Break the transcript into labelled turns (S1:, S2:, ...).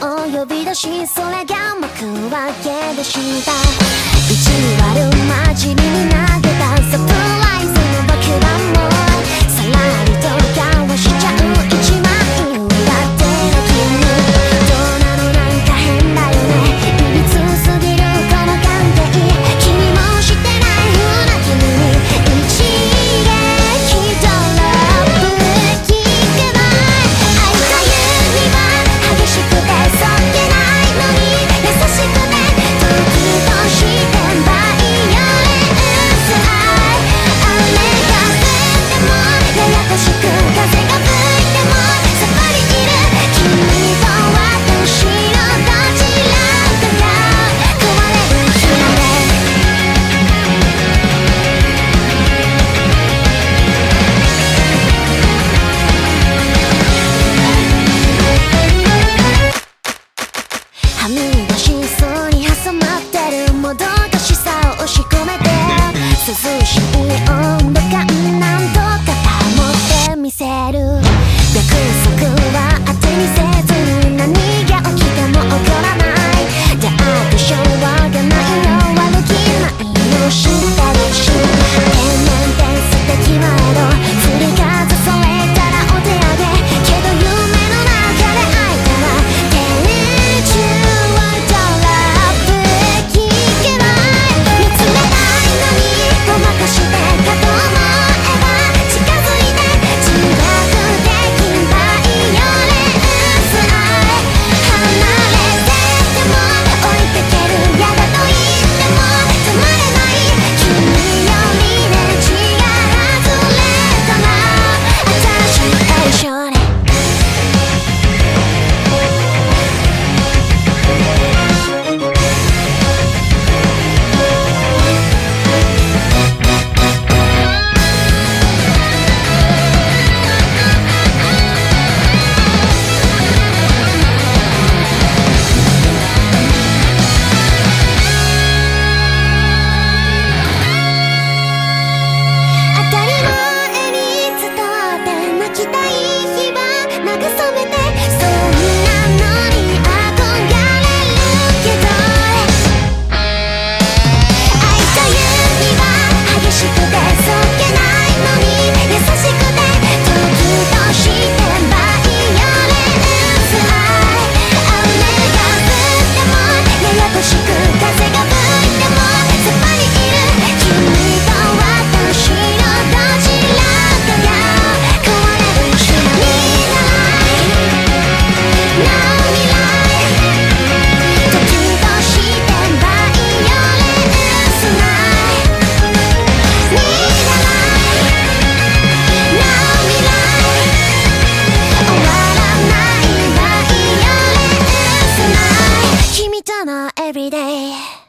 S1: を呼び出しそれが幕開けでした。意地悪真面目に投げた every day.